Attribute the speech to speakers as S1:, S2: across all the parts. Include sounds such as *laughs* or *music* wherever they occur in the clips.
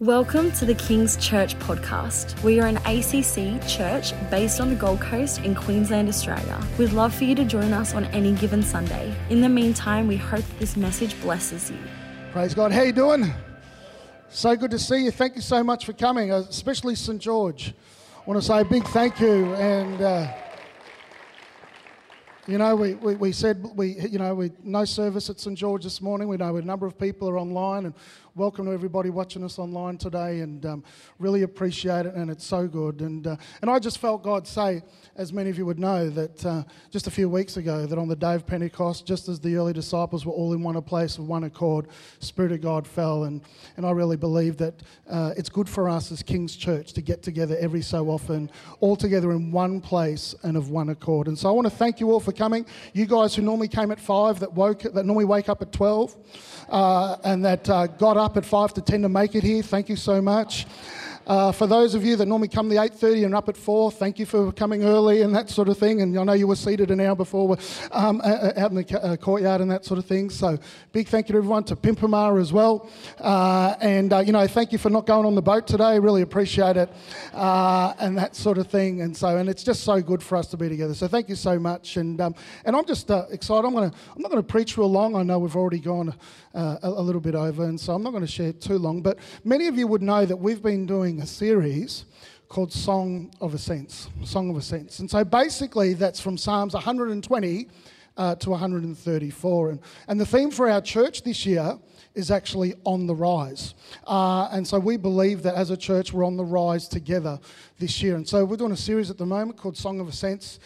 S1: Welcome to the King's Church podcast. We are an ACC church based on the Gold Coast in Queensland, Australia. We'd love for you to join us on any given Sunday. In the meantime, we hope this message blesses you.
S2: Praise God. How you doing? So good to see you. Thank you so much for coming, especially St George. I want to say a big thank you and. Uh, you know, we, we, we, said we, you know, we no service at St George this morning. We know a number of people are online, and welcome to everybody watching us online today. And um, really appreciate it, and it's so good. And uh, and I just felt God say, as many of you would know, that uh, just a few weeks ago, that on the day of Pentecost, just as the early disciples were all in one place with one accord, Spirit of God fell, and and I really believe that uh, it's good for us as King's Church to get together every so often, all together in one place and of one accord. And so I want to thank you all for coming. You guys who normally came at five, that woke, that normally wake up at twelve, uh, and that uh, got up at five to ten to make it here. Thank you so much. Uh, for those of you that normally come the 8.30 and up at 4, thank you for coming early and that sort of thing. And I know you were seated an hour before um, out in the uh, courtyard and that sort of thing. So big thank you to everyone, to Pimpama as well. Uh, and, uh, you know, thank you for not going on the boat today. Really appreciate it uh, and that sort of thing. And so, and it's just so good for us to be together. So thank you so much. And, um, and I'm just excited. I'm, gonna, I'm not going to preach real long. I know we've already gone a, a little bit over. And so I'm not going to share too long. But many of you would know that we've been doing a series called Song of Ascents. Song of Ascents. And so basically, that's from Psalms 120 uh, to 134. And, and the theme for our church this year is actually on the rise. Uh, and so we believe that as a church, we're on the rise together this year. And so we're doing a series at the moment called Song of Ascents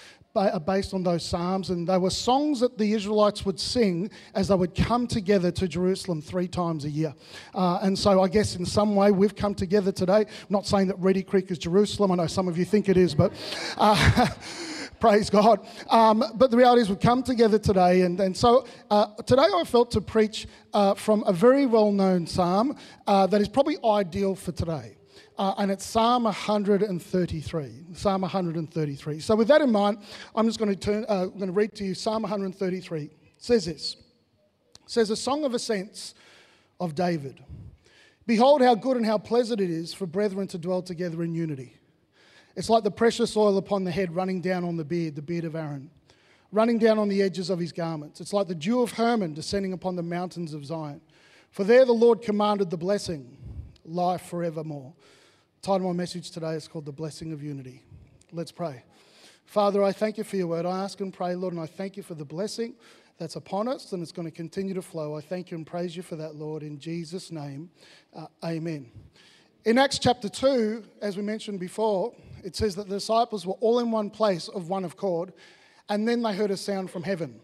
S2: based on those psalms, and they were songs that the Israelites would sing as they would come together to Jerusalem three times a year. Uh, and so, I guess in some way, we've come together today. I'm not saying that Reedy Creek is Jerusalem. I know some of you think it is, but. Uh, *laughs* praise God. Um, but the reality is, we've come together today, and, and so uh, today I felt to preach uh, from a very well known psalm uh, that is probably ideal for today uh, and it's Psalm 133. Psalm 133. So, with that in mind, I'm just going to turn. Uh, going to read to you Psalm 133. It says this. It says a song of ascents of David. Behold, how good and how pleasant it is for brethren to dwell together in unity. It's like the precious oil upon the head running down on the beard, the beard of Aaron, running down on the edges of his garments. It's like the dew of Hermon descending upon the mountains of Zion. For there the Lord commanded the blessing, life forevermore title of my message today is called The Blessing of Unity. Let's pray. Father, I thank you for your word. I ask and pray, Lord, and I thank you for the blessing that's upon us and it's going to continue to flow. I thank you and praise you for that, Lord, in Jesus' name. Uh, amen. In Acts chapter 2, as we mentioned before, it says that the disciples were all in one place of one accord, and then they heard a sound from heaven.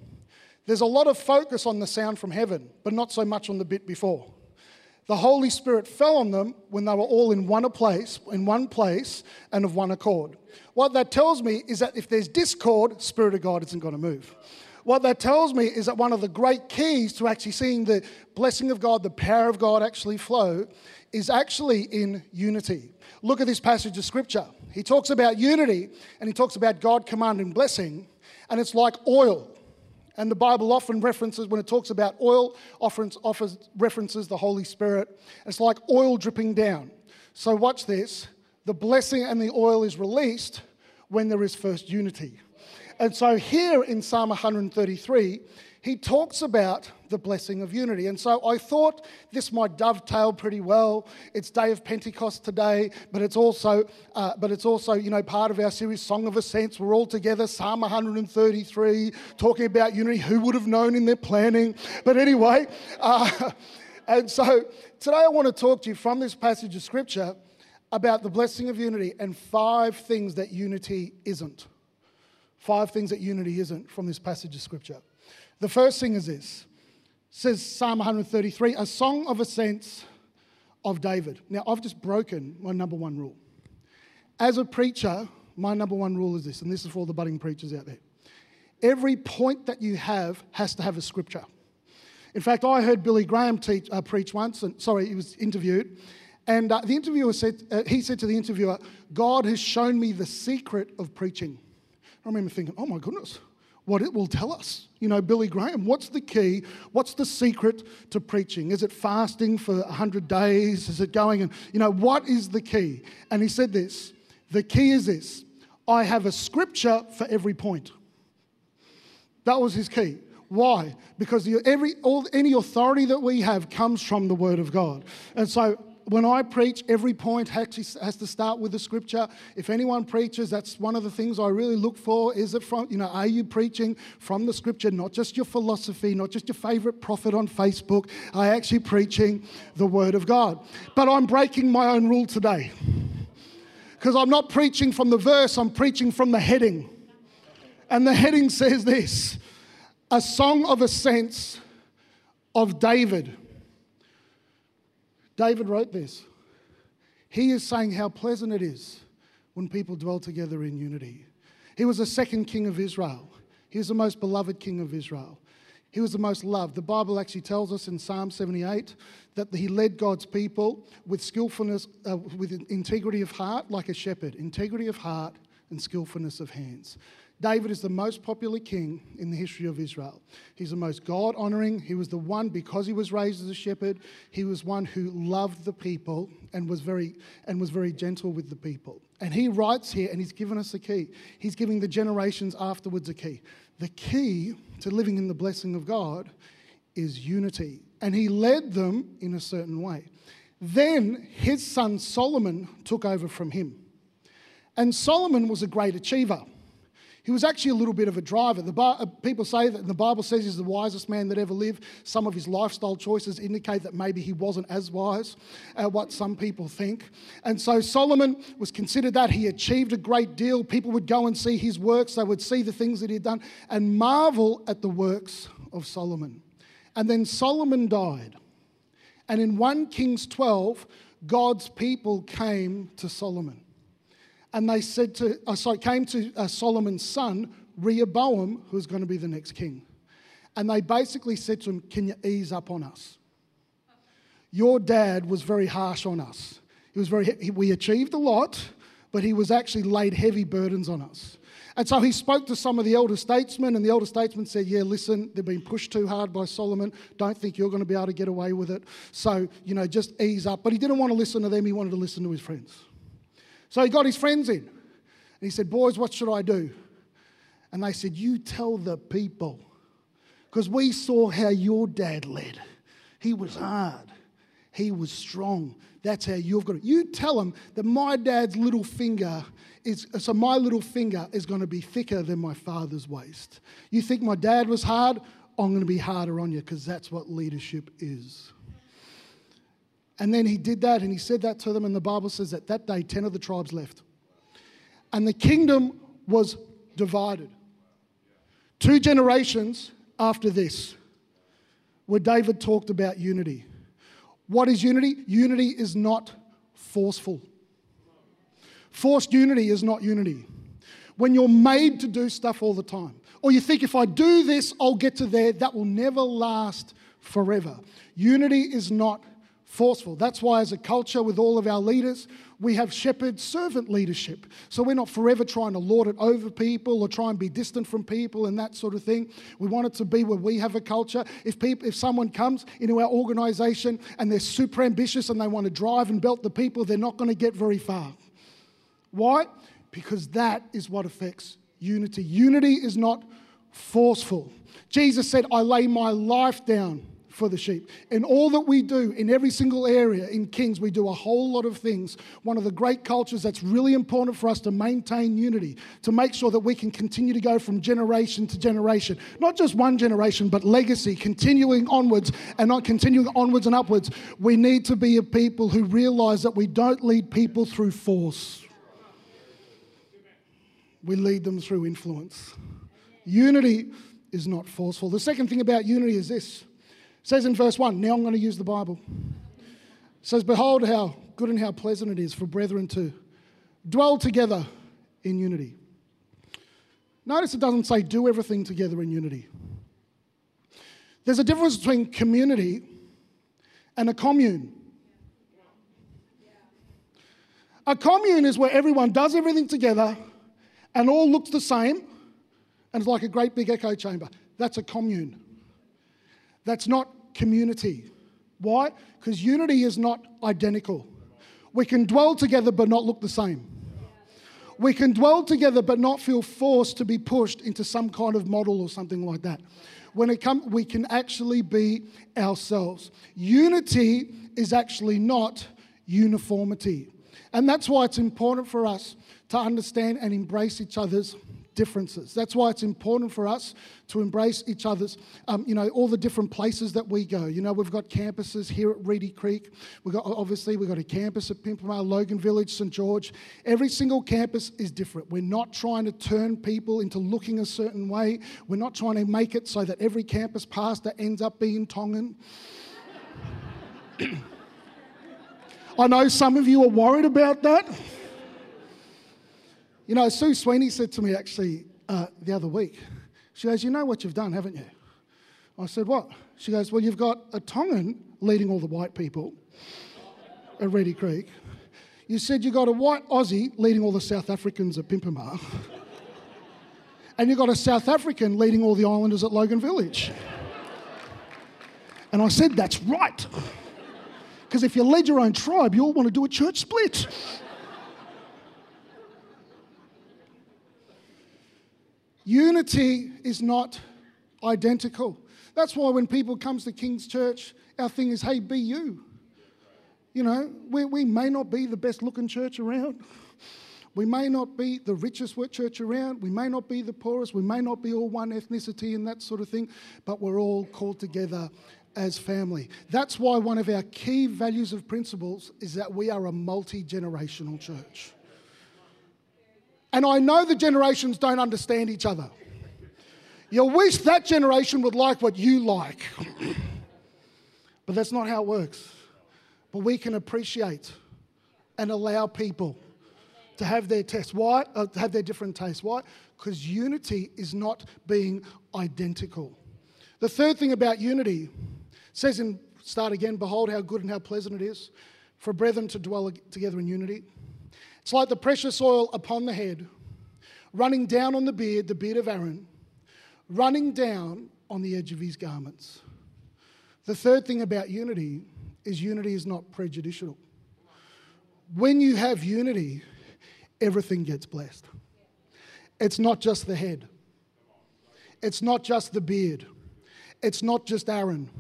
S2: There's a lot of focus on the sound from heaven, but not so much on the bit before the Holy Spirit fell on them when they were all in one place, in one place and of one accord. What that tells me is that if there's discord, Spirit of God isn't going to move. What that tells me is that one of the great keys to actually seeing the blessing of God, the power of God actually flow, is actually in unity. Look at this passage of scripture. He talks about unity and he talks about God commanding blessing, and it's like oil. And the Bible often references, when it talks about oil, offers, offers references the Holy Spirit. It's like oil dripping down. So watch this. The blessing and the oil is released when there is first unity. And so here in Psalm 133, he talks about the blessing of unity. And so I thought this might dovetail pretty well. It's day of Pentecost today, but it's also, uh, but it's also, you know, part of our series Song of Ascents. We're all together, Psalm 133, talking about unity. Who would have known in their planning? But anyway, uh, *laughs* and so today I want to talk to you from this passage of scripture about the blessing of unity and five things that unity isn't. Five things that unity isn't from this passage of scripture. The first thing is this says Psalm 133, a song of ascents of David. Now, I've just broken my number one rule. As a preacher, my number one rule is this, and this is for all the budding preachers out there. Every point that you have has to have a scripture. In fact, I heard Billy Graham teach, uh, preach once, and sorry, he was interviewed, and uh, the interviewer said, uh, he said to the interviewer, God has shown me the secret of preaching. I remember thinking, oh my goodness, what it will tell us. You know, Billy Graham, what's the key? What's the secret to preaching? Is it fasting for 100 days? Is it going and, you know, what is the key? And he said this the key is this I have a scripture for every point. That was his key. Why? Because every, all, any authority that we have comes from the Word of God. And so when I preach, every point has to start with the scripture. If anyone preaches, that's one of the things I really look for. Is it from, you know, are you preaching from the scripture, not just your philosophy, not just your favorite prophet on Facebook? Are actually preaching the word of God? But I'm breaking my own rule today because I'm not preaching from the verse, I'm preaching from the heading. And the heading says this a song of ascents of David David wrote this. He is saying how pleasant it is when people dwell together in unity. He was the second king of Israel. He was the most beloved king of Israel. He was the most loved. The Bible actually tells us in Psalm 78 that he led God's people with skillfulness, uh, with integrity of heart, like a shepherd, integrity of heart and skillfulness of hands. David is the most popular king in the history of Israel. He's the most God honoring. He was the one, because he was raised as a shepherd, he was one who loved the people and was very, and was very gentle with the people. And he writes here, and he's given us a key. He's giving the generations afterwards a key. The key to living in the blessing of God is unity. And he led them in a certain way. Then his son Solomon took over from him. And Solomon was a great achiever. He was actually a little bit of a driver. The uh, people say that the Bible says he's the wisest man that ever lived. Some of his lifestyle choices indicate that maybe he wasn't as wise as what some people think. And so Solomon was considered that. He achieved a great deal. People would go and see his works, they would see the things that he'd done and marvel at the works of Solomon. And then Solomon died. And in 1 Kings 12, God's people came to Solomon and they said to, uh, sorry, came to uh, Solomon's son, Rehoboam, who's going to be the next king. And they basically said to him, Can you ease up on us? Your dad was very harsh on us. He was very, we achieved a lot, but he was actually laid heavy burdens on us. And so he spoke to some of the elder statesmen, and the elder statesmen said, Yeah, listen, they've been pushed too hard by Solomon. Don't think you're going to be able to get away with it. So, you know, just ease up. But he didn't want to listen to them, he wanted to listen to his friends. So he got his friends in. And he said, Boys, what should I do? And they said, You tell the people. Because we saw how your dad led. He was hard, he was strong. That's how you've got it. You tell them that my dad's little finger is, so my little finger is going to be thicker than my father's waist. You think my dad was hard? I'm going to be harder on you because that's what leadership is. And then he did that and he said that to them, and the Bible says that that day 10 of the tribes left. And the kingdom was divided. Two generations after this, where David talked about unity. What is unity? Unity is not forceful. Forced unity is not unity. When you're made to do stuff all the time, or you think if I do this, I'll get to there, that will never last forever. Unity is not forceful. That's why, as a culture, with all of our leaders, we have shepherd servant leadership. So we're not forever trying to lord it over people or try and be distant from people and that sort of thing. We want it to be where we have a culture. If people, if someone comes into our organisation and they're super ambitious and they want to drive and belt the people, they're not going to get very far. Why? Because that is what affects unity. Unity is not forceful. Jesus said, I lay my life down for the sheep. In all that we do, in every single area in Kings, we do a whole lot of things. One of the great cultures that's really important for us to maintain unity, to make sure that we can continue to go from generation to generation. Not just one generation, but legacy, continuing onwards and not continuing onwards and upwards. We need to be a people who realize that we don't lead people through force, we lead them through influence. Unity is not forceful. The second thing about unity is this says in verse 1, now I'm going to use the Bible. It says, Behold how good and how pleasant it is for brethren to dwell together in unity. Notice it doesn't say do everything together in unity. There's a difference between community and a commune. A commune is where everyone does everything together and all looks the same and it's like a great big echo chamber. That's a commune. That's not community. Why? Because unity is not identical. We can dwell together but not look the same. We can dwell together but not feel forced to be pushed into some kind of model or something like that. When it comes, we can actually be ourselves. Unity is actually not uniformity. And that's why it's important for us to understand and embrace each other's differences. That's why it's important for us to embrace each other's, um, you know, all the different places that we go. You know, we've got campuses here at Reedy Creek. We've got, obviously, we've got a campus at Pimpama, Logan Village, St. George. Every single campus is different. We're not trying to turn people into looking a certain way. We're not trying to make it so that every campus pastor ends up being Tongan. *coughs* I know some of you are worried about that. You know, Sue Sweeney said to me actually uh, the other week, she goes, You know what you've done, haven't you? I said, What? She goes, Well, you've got a Tongan leading all the white people at Reedy Creek. You said you got a white Aussie leading all the South Africans at Pimpama. and you got a South African leading all the islanders at Logan Village. And I said, That's right. Because if you lead your own tribe, you all want to do a church split. Unity is not identical. That's why when people comes to King's Church, our thing is, hey, be you. You know, we, we may not be the best looking church around. We may not be the richest church around. We may not be the poorest. We may not be all one ethnicity and that sort of thing, but we're all called together as family. That's why one of our key values of principles is that we are a multi generational church. And I know the generations don't understand each other. You wish that generation would like what you like. *clears throat* but that's not how it works. But we can appreciate and allow people to have their taste. Why? Uh, have their different tastes. Why? Because unity is not being identical. The third thing about unity says in start again, behold how good and how pleasant it is for brethren to dwell together in unity. It's like the precious oil upon the head, running down on the beard, the beard of Aaron, running down on the edge of his garments. The third thing about unity is unity is not prejudicial. When you have unity, everything gets blessed. It's not just the head, it's not just the beard, it's not just Aaron,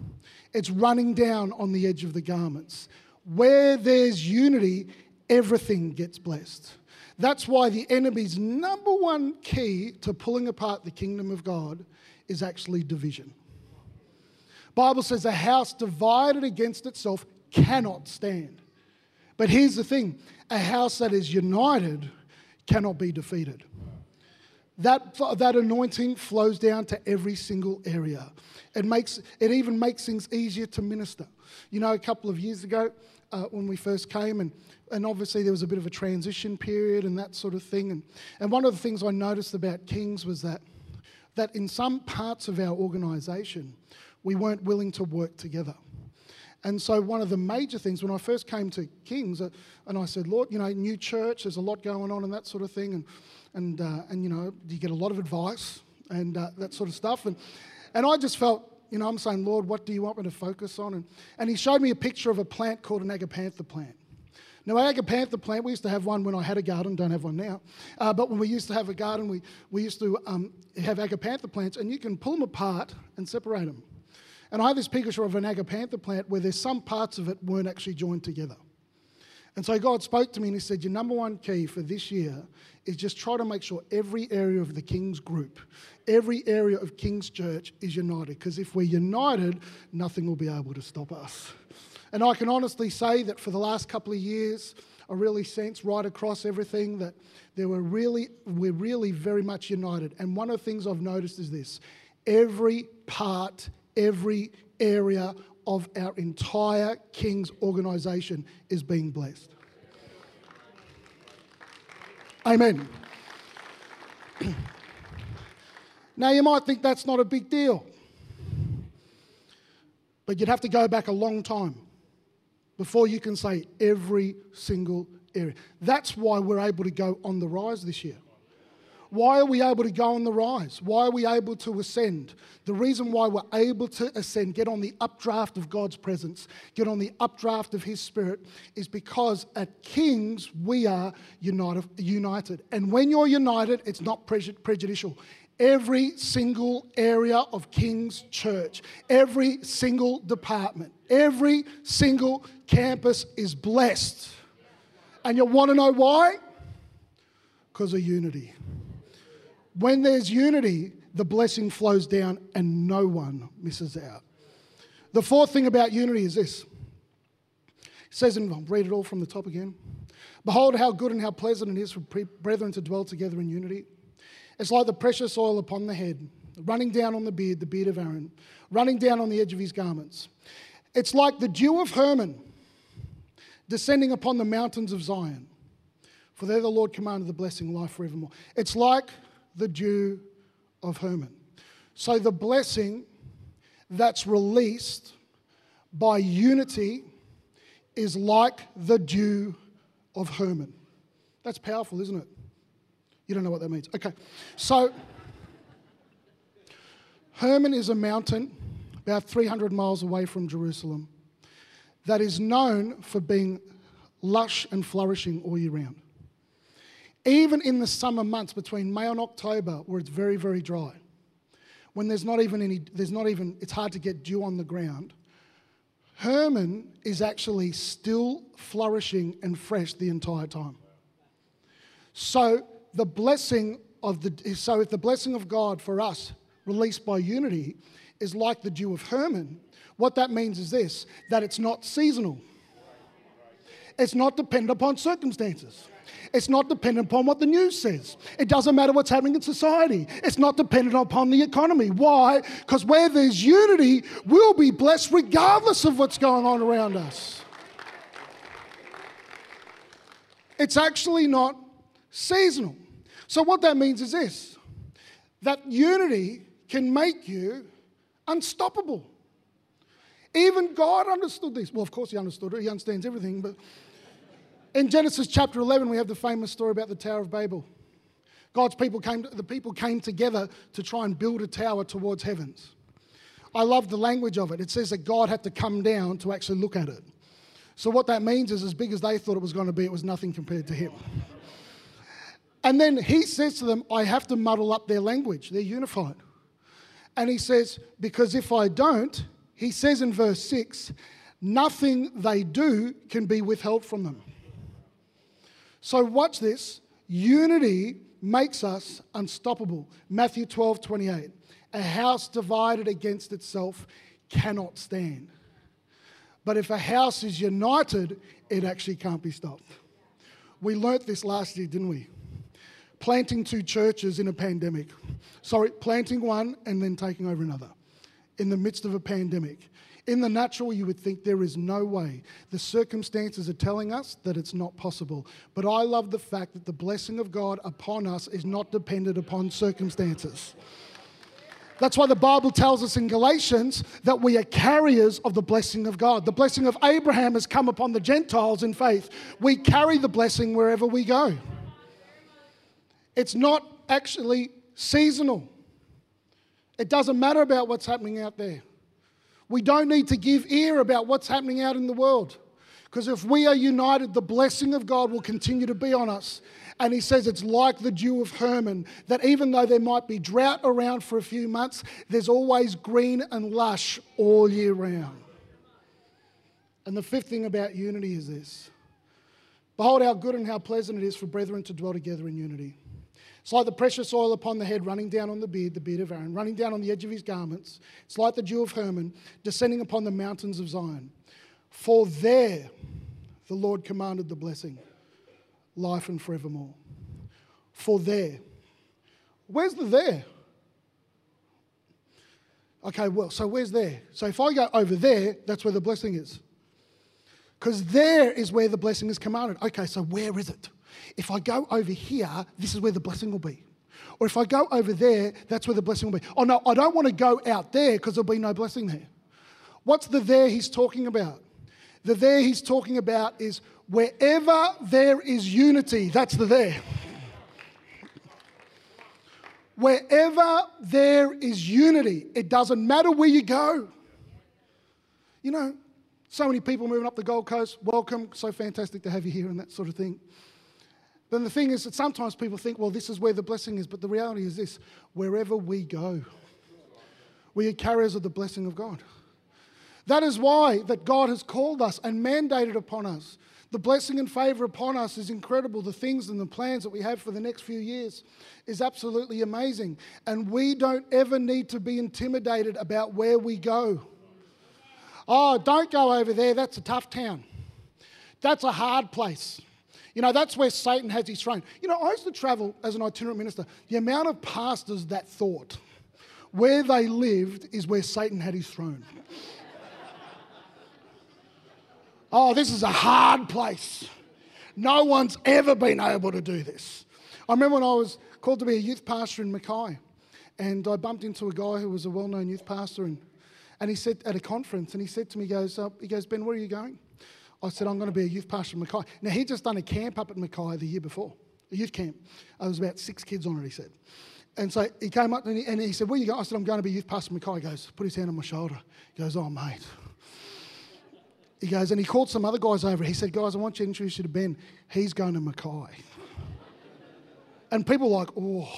S2: it's running down on the edge of the garments. Where there's unity, everything gets blessed. That's why the enemy's number one key to pulling apart the kingdom of God is actually division. Bible says a house divided against itself cannot stand. But here's the thing, a house that is united cannot be defeated. That, that anointing flows down to every single area. It, makes, it even makes things easier to minister. You know, a couple of years ago, uh, when we first came, and, and obviously there was a bit of a transition period and that sort of thing. And, and one of the things I noticed about Kings was that, that in some parts of our organisation, we weren't willing to work together. And so, one of the major things when I first came to Kings, uh, and I said, Lord, you know, new church, there's a lot going on and that sort of thing. And, and, uh, and you know, you get a lot of advice and uh, that sort of stuff. And, and I just felt, you know, I'm saying, Lord, what do you want me to focus on? And, and he showed me a picture of a plant called an agapantha plant. Now, our agapantha plant, we used to have one when I had a garden, don't have one now. Uh, but when we used to have a garden, we, we used to um, have agapantha plants, and you can pull them apart and separate them. And I have this picture of an agapantha plant where there's some parts of it weren't actually joined together. And so God spoke to me and He said, Your number one key for this year is just try to make sure every area of the King's group, every area of King's church is united. Because if we're united, nothing will be able to stop us. And I can honestly say that for the last couple of years, I really sense right across everything that there were really, we're really very much united. And one of the things I've noticed is this every part, every area of our entire King's organisation is being blessed. Amen. *clears throat* now, you might think that's not a big deal, but you'd have to go back a long time before you can say every single area. That's why we're able to go on the rise this year. Why are we able to go on the rise? Why are we able to ascend? The reason why we're able to ascend, get on the updraft of God's presence, get on the updraft of His Spirit, is because at Kings we are united. And when you're united, it's not prejudicial. Every single area of King's Church, every single department, every single campus is blessed. And you want to know why? Because of unity. When there's unity, the blessing flows down and no one misses out. The fourth thing about unity is this. It says, and I'll read it all from the top again. Behold, how good and how pleasant it is for brethren to dwell together in unity. It's like the precious oil upon the head, running down on the beard, the beard of Aaron, running down on the edge of his garments. It's like the dew of Hermon descending upon the mountains of Zion. For there the Lord commanded the blessing, life forevermore. It's like the dew of Hermon. So the blessing that's released by unity is like the dew of Hermon. That's powerful, isn't it? You don't know what that means. Okay. So, Hermon is a mountain about 300 miles away from Jerusalem that is known for being lush and flourishing all year round. Even in the summer months between May and October, where it's very, very dry, when there's not even any, there's not even, it's hard to get dew on the ground, Hermon is actually still flourishing and fresh the entire time. So the blessing of the, so if the blessing of God for us, released by unity, is like the dew of Hermon, what that means is this that it's not seasonal, it's not dependent upon circumstances. It's not dependent upon what the news says. It doesn't matter what's happening in society. It's not dependent upon the economy. Why? Because where there's unity, we'll be blessed regardless of what's going on around us. It's actually not seasonal. So, what that means is this that unity can make you unstoppable. Even God understood this. Well, of course, He understood it, He understands everything, but in Genesis chapter 11, we have the famous story about the Tower of Babel. God's people came, the people came together to try and build a tower towards heavens. I love the language of it. It says that God had to come down to actually look at it. So, what that means is, as big as they thought it was going to be, it was nothing compared to Him. And then He says to them, I have to muddle up their language. They're unified. And He says, Because if I don't, He says in verse 6, nothing they do can be withheld from them. So, watch this. Unity makes us unstoppable. Matthew 12, 28. A house divided against itself cannot stand. But if a house is united, it actually can't be stopped. We learnt this last year, didn't we? Planting two churches in a pandemic. Sorry, planting one and then taking over another in the midst of a pandemic. In the natural, you would think there is no way. The circumstances are telling us that it's not possible. But I love the fact that the blessing of God upon us is not dependent upon circumstances. That's why the Bible tells us in Galatians that we are carriers of the blessing of God. The blessing of Abraham has come upon the Gentiles in faith. We carry the blessing wherever we go. It's not actually seasonal, it doesn't matter about what's happening out there. We don't need to give ear about what's happening out in the world. Because if we are united, the blessing of God will continue to be on us. And he says it's like the dew of Hermon, that even though there might be drought around for a few months, there's always green and lush all year round. And the fifth thing about unity is this Behold, how good and how pleasant it is for brethren to dwell together in unity. It's like the precious oil upon the head running down on the beard, the beard of Aaron, running down on the edge of his garments. It's like the dew of Hermon descending upon the mountains of Zion. For there the Lord commanded the blessing, life and forevermore. For there. Where's the there? Okay, well, so where's there? So if I go over there, that's where the blessing is. Because there is where the blessing is commanded. Okay, so where is it? If I go over here, this is where the blessing will be. Or if I go over there, that's where the blessing will be. Oh, no, I don't want to go out there because there'll be no blessing there. What's the there he's talking about? The there he's talking about is wherever there is unity, that's the there. Wherever there is unity, it doesn't matter where you go. You know, so many people moving up the Gold Coast. Welcome. So fantastic to have you here and that sort of thing. Then the thing is that sometimes people think, well, this is where the blessing is. But the reality is this wherever we go, we are carriers of the blessing of God. That is why that God has called us and mandated upon us the blessing and favor upon us is incredible. The things and the plans that we have for the next few years is absolutely amazing. And we don't ever need to be intimidated about where we go. Oh, don't go over there. That's a tough town. That's a hard place. You know, that's where Satan has his throne. You know, I used to travel as an itinerant minister. The amount of pastors that thought where they lived is where Satan had his throne. Oh, this is a hard place. No one's ever been able to do this. I remember when I was called to be a youth pastor in Mackay, and I bumped into a guy who was a well known youth pastor, and, and he said at a conference, and he said to me, he goes, uh, he goes, Ben, where are you going? I said, I'm going to be a youth pastor in Mackay. Now, he'd just done a camp up at Mackay the year before, a youth camp. There was about six kids on it, he said. And so he came up and he, and he said, Where you going? I said, I'm going to be youth pastor in Mackay. He goes, Put his hand on my shoulder. He goes, Oh, mate. He goes, and he called some other guys over. He said, Guys, I want you to introduce you to Ben. He's going to Mackay. and people were like, Oh.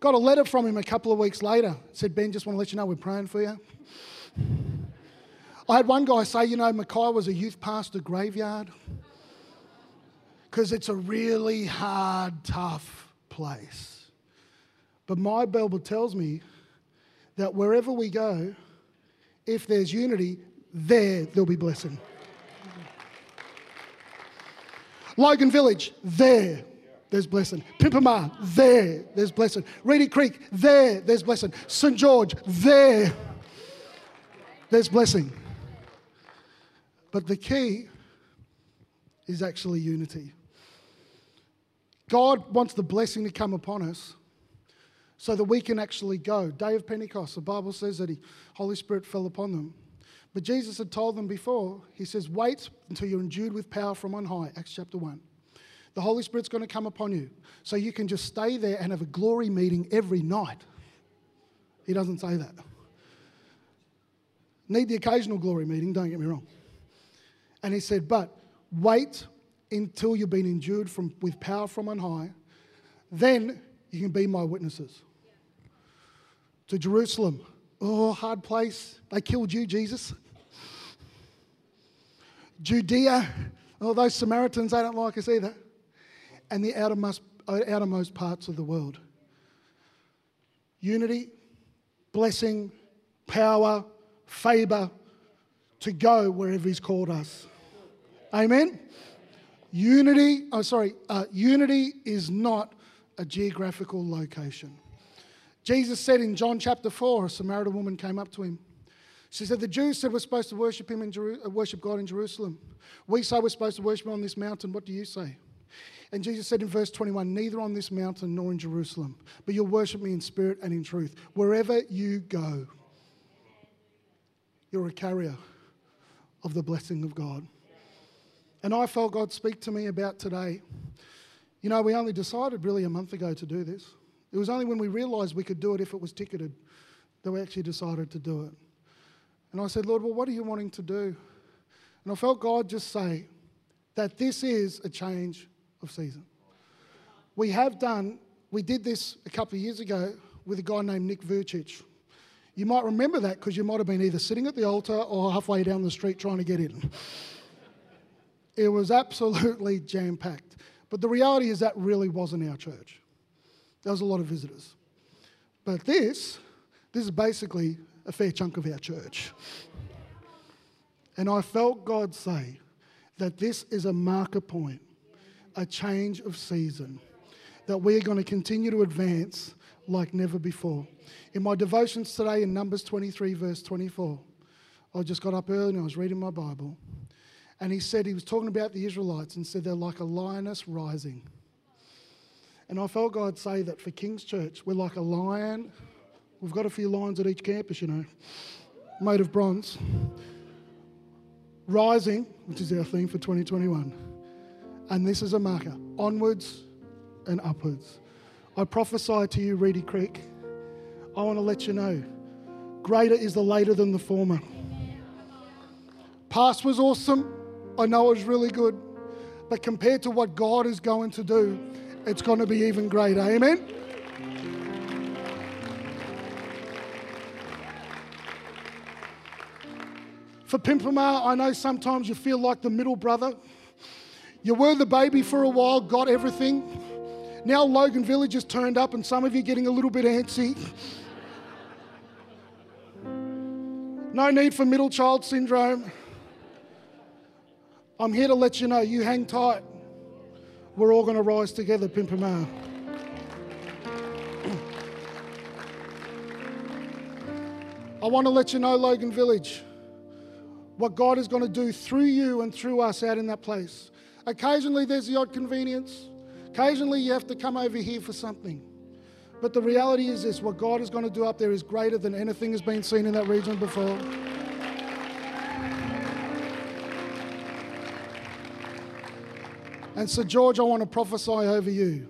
S2: Got a letter from him a couple of weeks later. Said, Ben, just want to let you know we're praying for you. I had one guy say, You know, Mackay was a youth pastor graveyard because it's a really hard, tough place. But my Bible tells me that wherever we go, if there's unity, there there'll be blessing. Logan Village, there there's blessing. Pimpama, there there's blessing. Reedy Creek, there there's blessing. St. George, there there's blessing. But the key is actually unity. God wants the blessing to come upon us so that we can actually go. Day of Pentecost, the Bible says that the Holy Spirit fell upon them. But Jesus had told them before, He says, wait until you're endued with power from on high, Acts chapter 1. The Holy Spirit's going to come upon you. So you can just stay there and have a glory meeting every night. He doesn't say that. Need the occasional glory meeting, don't get me wrong. And he said, but wait until you've been endued from, with power from on high. Then you can be my witnesses. To Jerusalem, oh, hard place. They killed you, Jesus. Judea, oh, those Samaritans, they don't like us either. And the outermost, uh, outermost parts of the world. Unity, blessing, power, favour to go wherever He's called us. Amen? Unity, oh, sorry, uh, unity is not a geographical location. Jesus said in John chapter 4, a Samaritan woman came up to him she said, The Jews said we're supposed to worship, him in Jeru- uh, worship God in Jerusalem. We say we're supposed to worship him on this mountain. What do you say? And Jesus said in verse 21, Neither on this mountain nor in Jerusalem, but you'll worship me in spirit and in truth. Wherever you go, you're a carrier of the blessing of God. And I felt God speak to me about today. You know, we only decided really a month ago to do this. It was only when we realised we could do it if it was ticketed that we actually decided to do it. And I said, Lord, well, what are you wanting to do? And I felt God just say that this is a change of season. We have done, we did this a couple of years ago with a guy named Nick Vujicic. You might remember that because you might have been either sitting at the altar or halfway down the street trying to get in. It was absolutely *laughs* jam packed. But the reality is that really wasn't our church. There was a lot of visitors. But this, this is basically a fair chunk of our church. And I felt God say that this is a marker point, a change of season, that we are going to continue to advance like never before. In my devotions today in Numbers 23, verse 24, I just got up early and I was reading my Bible. And he said, he was talking about the Israelites and said they're like a lioness rising. And I felt God say that for King's Church, we're like a lion We've got a few lions at each campus, you know, made of bronze. Rising, which is our theme for 2021. And this is a marker onwards and upwards. I prophesy to you, Reedy Creek. I want to let you know greater is the later than the former. Past was awesome. I know it's really good. But compared to what God is going to do, it's going to be even greater. Amen? For Pimpama, I know sometimes you feel like the middle brother. You were the baby for a while, got everything. Now Logan Village has turned up, and some of you are getting a little bit antsy. No need for middle child syndrome. I'm here to let you know you hang tight. We're all going to rise together, Pimpama. I want to let you know, Logan Village, what God is going to do through you and through us out in that place. Occasionally, there's the odd convenience. Occasionally, you have to come over here for something. But the reality is this what God is going to do up there is greater than anything has been seen in that region before. And so, George, I want to prophesy over you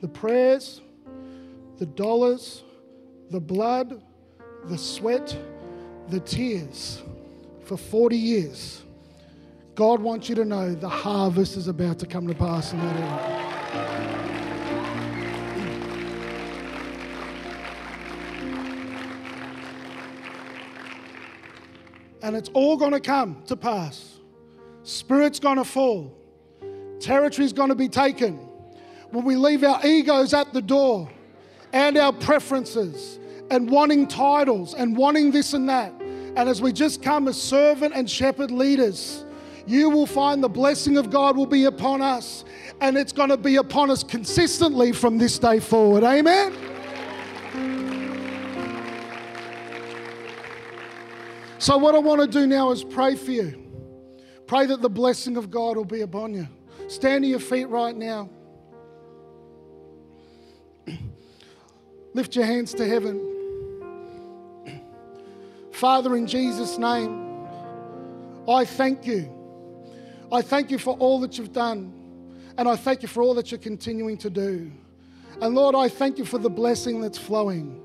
S2: the prayers, the dollars, the blood, the sweat, the tears for 40 years. God wants you to know the harvest is about to come to pass in that area. And it's all going to come to pass. Spirit's going to fall. Territory's going to be taken. When we leave our egos at the door and our preferences and wanting titles and wanting this and that. And as we just come as servant and shepherd leaders, you will find the blessing of God will be upon us. And it's going to be upon us consistently from this day forward. Amen. So, what I want to do now is pray for you. Pray that the blessing of God will be upon you. Stand to your feet right now. *clears throat* Lift your hands to heaven. Father, in Jesus' name, I thank you. I thank you for all that you've done, and I thank you for all that you're continuing to do. And Lord, I thank you for the blessing that's flowing,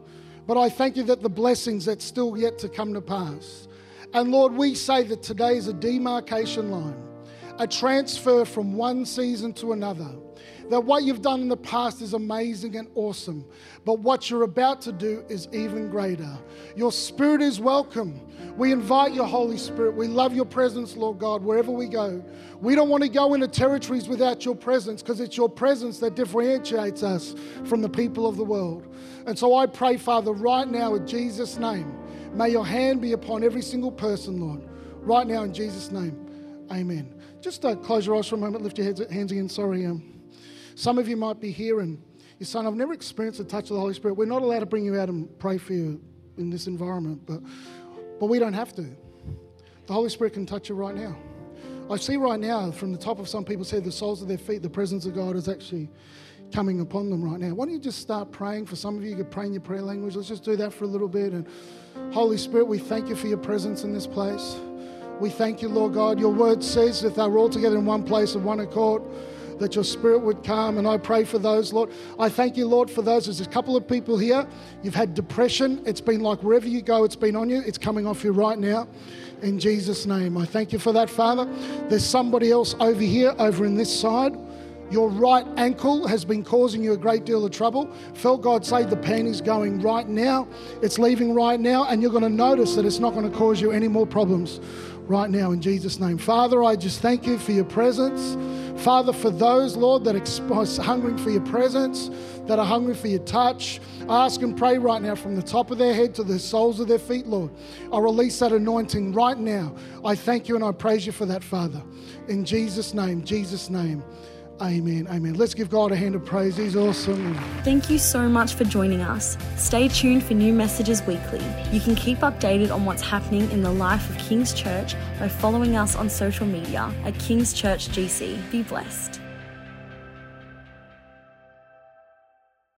S2: but I thank you that the blessings that's still yet to come to pass. And Lord, we say that today is a demarcation line, a transfer from one season to another. That what you've done in the past is amazing and awesome, but what you're about to do is even greater. Your Spirit is welcome. We invite your Holy Spirit. We love your presence, Lord God, wherever we go. We don't want to go into territories without your presence because it's your presence that differentiates us from the people of the world. And so I pray, Father, right now in Jesus' name, may your hand be upon every single person, Lord. Right now in Jesus' name, amen. Just uh, close your eyes for a moment, lift your heads, hands again. Sorry. Um, some of you might be here and you're saying, I've never experienced the touch of the Holy Spirit. We're not allowed to bring you out and pray for you in this environment, but, but we don't have to. The Holy Spirit can touch you right now. I see right now from the top of some people's head, the soles of their feet, the presence of God is actually coming upon them right now. Why don't you just start praying? For some of you, you could pray in your prayer language. Let's just do that for a little bit. And Holy Spirit, we thank you for your presence in this place. We thank you, Lord God. Your word says if they were all together in one place of one accord, that your spirit would come. And I pray for those, Lord. I thank you, Lord, for those. There's a couple of people here. You've had depression. It's been like wherever you go, it's been on you. It's coming off you right now. In Jesus' name. I thank you for that, Father. There's somebody else over here, over in this side. Your right ankle has been causing you a great deal of trouble. Felt God say the pain is going right now. It's leaving right now, and you're going to notice that it's not going to cause you any more problems right now in Jesus' name. Father, I just thank you for your presence. Father, for those, Lord, that are hungering for your presence, that are hungry for your touch, I ask and pray right now from the top of their head to the soles of their feet, Lord. I release that anointing right now. I thank you and I praise you for that, Father. In Jesus' name, Jesus' name. Amen. Amen. Let's give God a hand of praise. He's awesome.
S1: Thank you so much for joining us. Stay tuned for new messages weekly. You can keep updated on what's happening in the life of King's Church by following us on social media at King's Church GC. Be blessed.